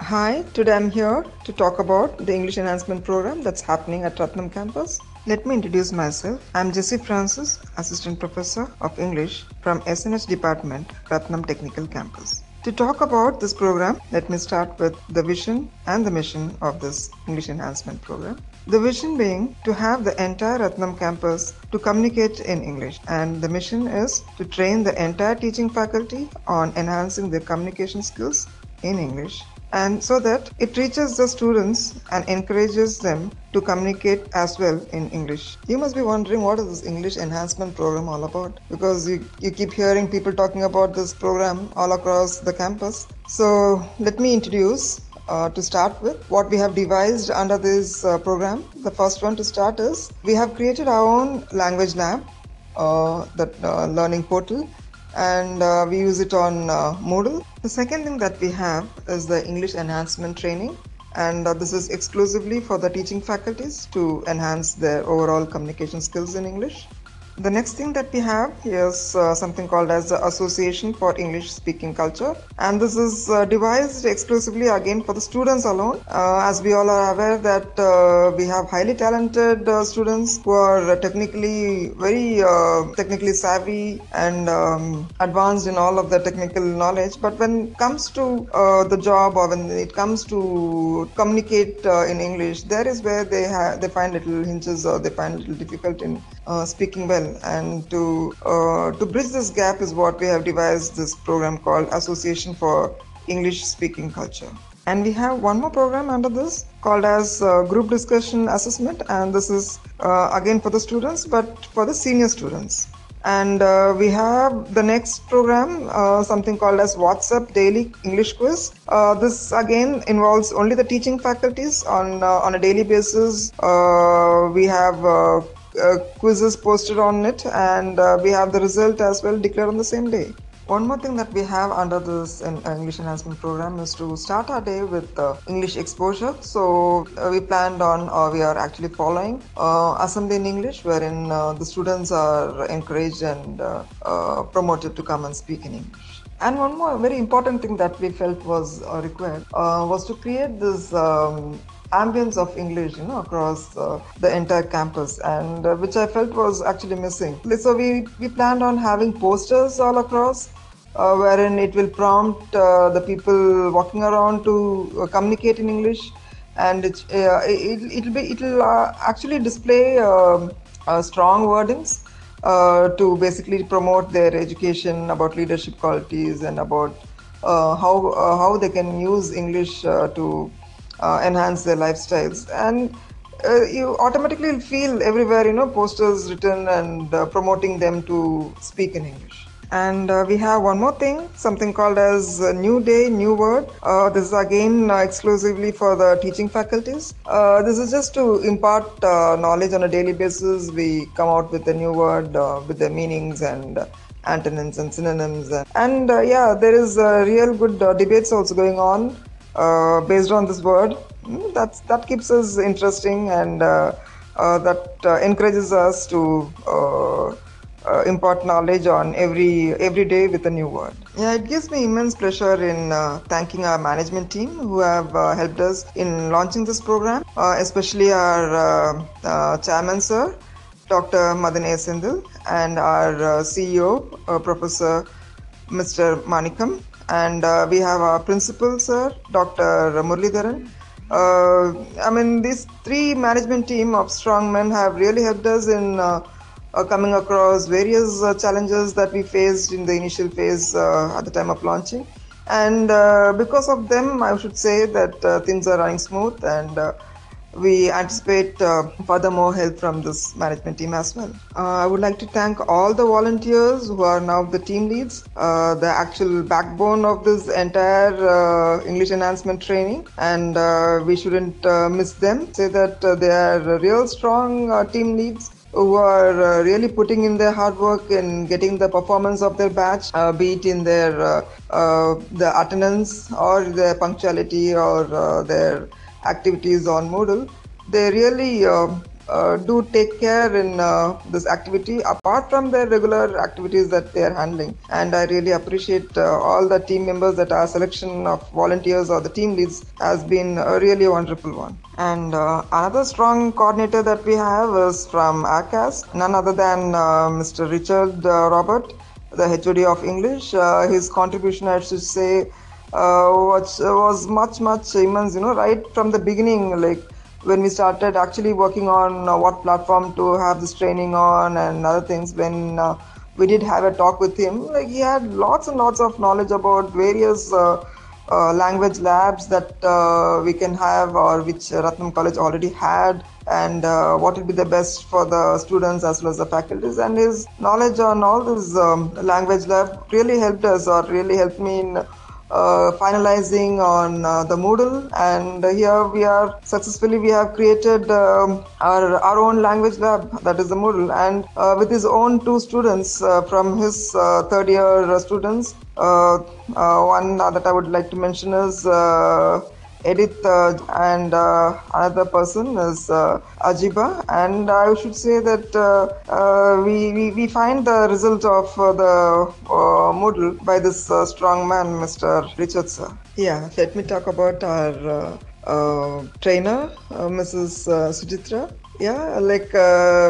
Hi, today I'm here to talk about the English Enhancement Program that's happening at Rathinam campus. Let me introduce myself. I'm Jessie Francis, Assistant Professor of English from SNH Department, Rathinam Technical Campus. To talk about this program, let me start with the vision and the mission of this English Enhancement Program. The vision being to have the entire Rathinam campus to communicate in English, and the mission is to train the entire teaching faculty on enhancing their communication skills in English and so that it reaches the students and encourages them to communicate as well in English. You must be wondering what is this English enhancement program all about because you, you keep hearing people talking about this program all across the campus. So let me introduce uh, to start with what we have devised under this uh, program. The first one to start is we have created our own language lab, uh, that uh, learning portal and uh, we use it on uh, Moodle. The second thing that we have is the English enhancement training, and this is exclusively for the teaching faculties to enhance their overall communication skills in English. The next thing that we have is uh, something called as the Association for English Speaking Culture, and this is uh, devised exclusively again for the students alone. Uh, as we all are aware that uh, we have highly talented uh, students who are technically very uh, technically savvy and um, advanced in all of the technical knowledge, but when it comes to the job or when it comes to communicate in English, there is where they have they find little hinges or they find little difficult in speaking well. And to uh, to bridge this gap is what we have devised this program called Association for English Speaking Culture. And we have one more program under this called as uh, Group Discussion Assessment, and this is uh, again for the students, but for the senior students. And uh, we have the next program, uh, something called as WhatsApp Daily English Quiz. Uh, this again involves only the teaching faculties on uh, on a daily basis. Uh, we have uh, uh, quizzes posted on it, and uh, we have the result as well declared on the same day. One more thing that we have under this en- English enhancement program is to start our day with uh, English exposure. So uh, we planned on, or we are actually following uh, Assembly in English, wherein uh, the students are encouraged and uh, uh, promoted to come and speak in English. And one more very important thing that we felt was uh, required uh, was to create this um, ambience of English, you know, across uh, the entire campus, and uh, which I felt was actually missing. So we we planned on having posters all across. Uh, wherein it will prompt uh, the people walking around to communicate in English, and it, it, it'll be it'll actually display um, strong wordings uh, to basically promote their education about leadership qualities and about uh, how uh, how they can use English uh, to uh, enhance their lifestyles and. You automatically feel everywhere, you know, posters written and promoting them to speak in English. And uh, we have one more thing, something called as New Day, New Word. Uh, this is again uh, exclusively for the teaching faculties. Uh, this is just to impart uh, knowledge on a daily basis. We come out with a new word uh, with the meanings and antonyms and synonyms. And, and yeah, there is real good debates also going on based on this word. Mm, That's that keeps us interesting and that encourages us to uh, impart knowledge on every every day with a new word. Yeah, it gives me immense pleasure in uh, thanking our management team who have uh, helped us in launching this program, uh, especially our uh, chairman sir, Dr. Madan A. And our CEO, Professor Mr. Manickam, and we have our principal, sir, Dr. Muralidharan. Uh, I mean, these three management team of strong men have really helped us in uh, coming across various uh, challenges that we faced in the initial phase uh, at the time of launching. And uh, because of them, I should say that things are running smooth and we anticipate uh, furthermore help from this management team as well. Uh, I would like to thank all the volunteers who are now the team leads, uh, the actual backbone of this entire English enhancement training, and we shouldn't miss them. Say that they are real strong team leads who are uh, really putting in their hard work in getting the performance of their batch, uh, be it in their uh, uh, the attendance or their punctuality or uh, their activities on Moodle. They really uh, uh, do take care in uh, this activity apart from their regular activities that they are handling. And I really appreciate uh, all the team members that our selection of volunteers or the team leads has been a really wonderful one. And uh, another strong coordinator that we have is from ACAS, none other than uh, Mr. Richard uh, Robert, the HOD of English. Uh, his contribution, I should say, uh, was, was much, much immense, you know, right from the beginning, like when we started actually working on uh, what platform to have this training on and other things when uh, we did have a talk with him like he had lots and lots of knowledge about various uh, uh, language labs that uh, we can have or which Rathinam College already had and uh, what would be the best for the students as well as the faculties. And his knowledge on all this um, language lab really helped us or really helped me in finalizing on uh, the Moodle, and here we are successfully we have created um, our our own language lab that is the Moodle, and uh, with his own two students uh, from his uh, third year students. Uh, one that I would like to mention is. Edith uh, and uh, another person is uh, Ajiba. And I should say that we, we, we find the result of the Moodle by this strong man, Mr. Richard sir. Yeah, let me talk about our uh, trainer, uh, Mrs. Uh, Sujitra. Yeah, like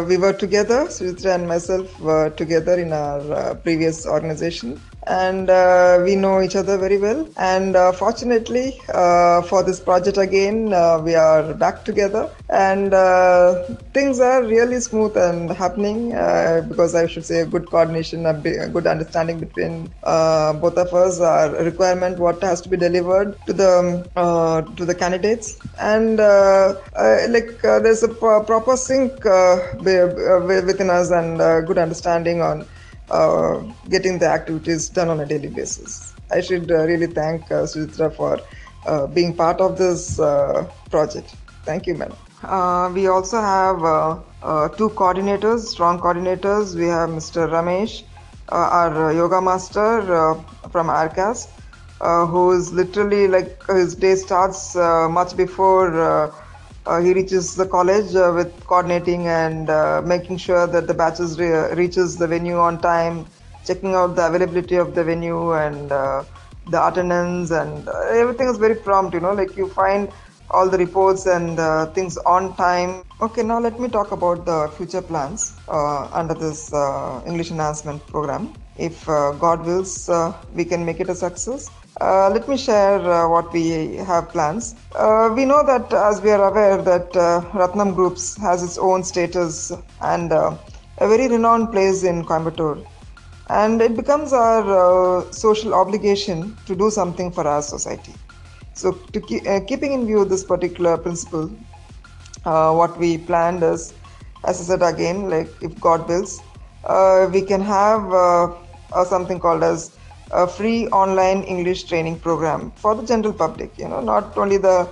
we were together, Sujitra and myself were together in our previous organization and uh, we know each other very well. And uh, fortunately, uh, for this project again, uh, we are back together, and uh, things are really smooth and happening uh, because I should say a good coordination, a, good understanding between both of us. Our requirement, what has to be delivered to the to the candidates, and like there's a proper sync within us and good understanding on uh, getting the activities done on a daily basis. I should uh, really thank uh, Sujitra for uh, being part of this uh, project. Thank you, madam. Uh, we also have uh, two coordinators, strong coordinators. We have Mr. Ramesh, our yoga master from ARCAS, who is literally like his day starts much before he reaches the college uh, with coordinating and uh, making sure that the batches re- reaches the venue on time, checking out the availability of the venue and uh, the attendance and uh, everything is very prompt. You know, like you find all the reports and uh, things on time. Okay, now let me talk about the future plans under this English enhancement program. If God wills, we can make it a success. Uh, let me share uh, what we have plans. Uh, we know that, as we are aware, that uh, Rathinam Groups has its own status and uh, a very renowned place in Coimbatore, and it becomes our uh, social obligation to do something for our society. So, keeping in view this particular principle, what we planned is, as I said again, like if God wills, we can have something called as a free online English training program for the general public. You know, not only the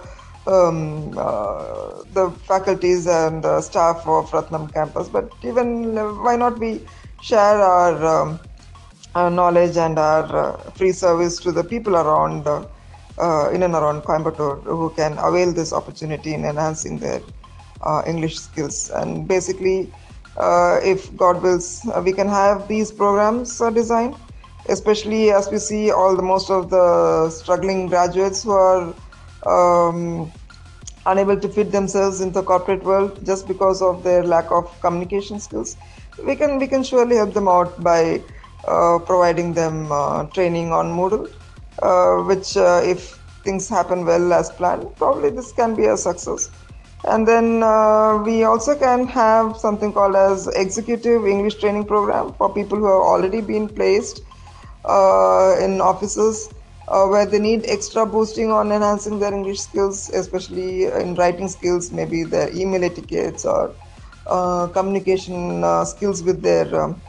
um, uh, the faculties and the staff of Rathinam campus, but even uh, why not we share our, um, our knowledge and our uh, free service to the people around uh, in and around Coimbatore who can avail this opportunity in enhancing their uh, English skills. And basically, if God wills, we can have these programs designed especially as we see all the most of the struggling graduates who are um, unable to fit themselves in the corporate world just because of their lack of communication skills we can we can surely help them out by uh, providing them uh, training on moodle uh, which uh, if things happen well as planned probably this can be a success. And then uh, we also can have something called as executive english training program for people who have already been placed in offices uh, where they need extra boosting on enhancing their English skills, especially in writing skills, maybe their email etiquettes or uh, communication uh, skills with their um,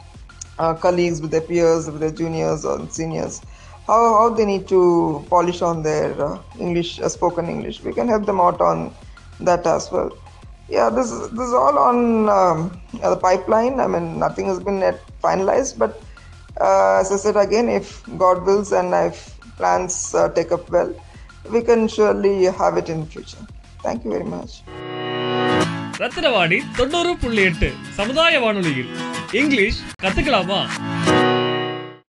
uh, colleagues, with their peers, with their juniors or seniors. How, how they need to polish on their uh, English, spoken English. We can help them out on that as well. Yeah, this, this is all on um, the pipeline. I mean, nothing has been finalized, but uh, as I said again, if God wills and if plans uh, take up well, we can surely have it in the future. Thank you very much. Rathinavani தொண்ணூறு புள்ளி எட்டு சமுதாய வானொலியில் English கத்துக்கலாமா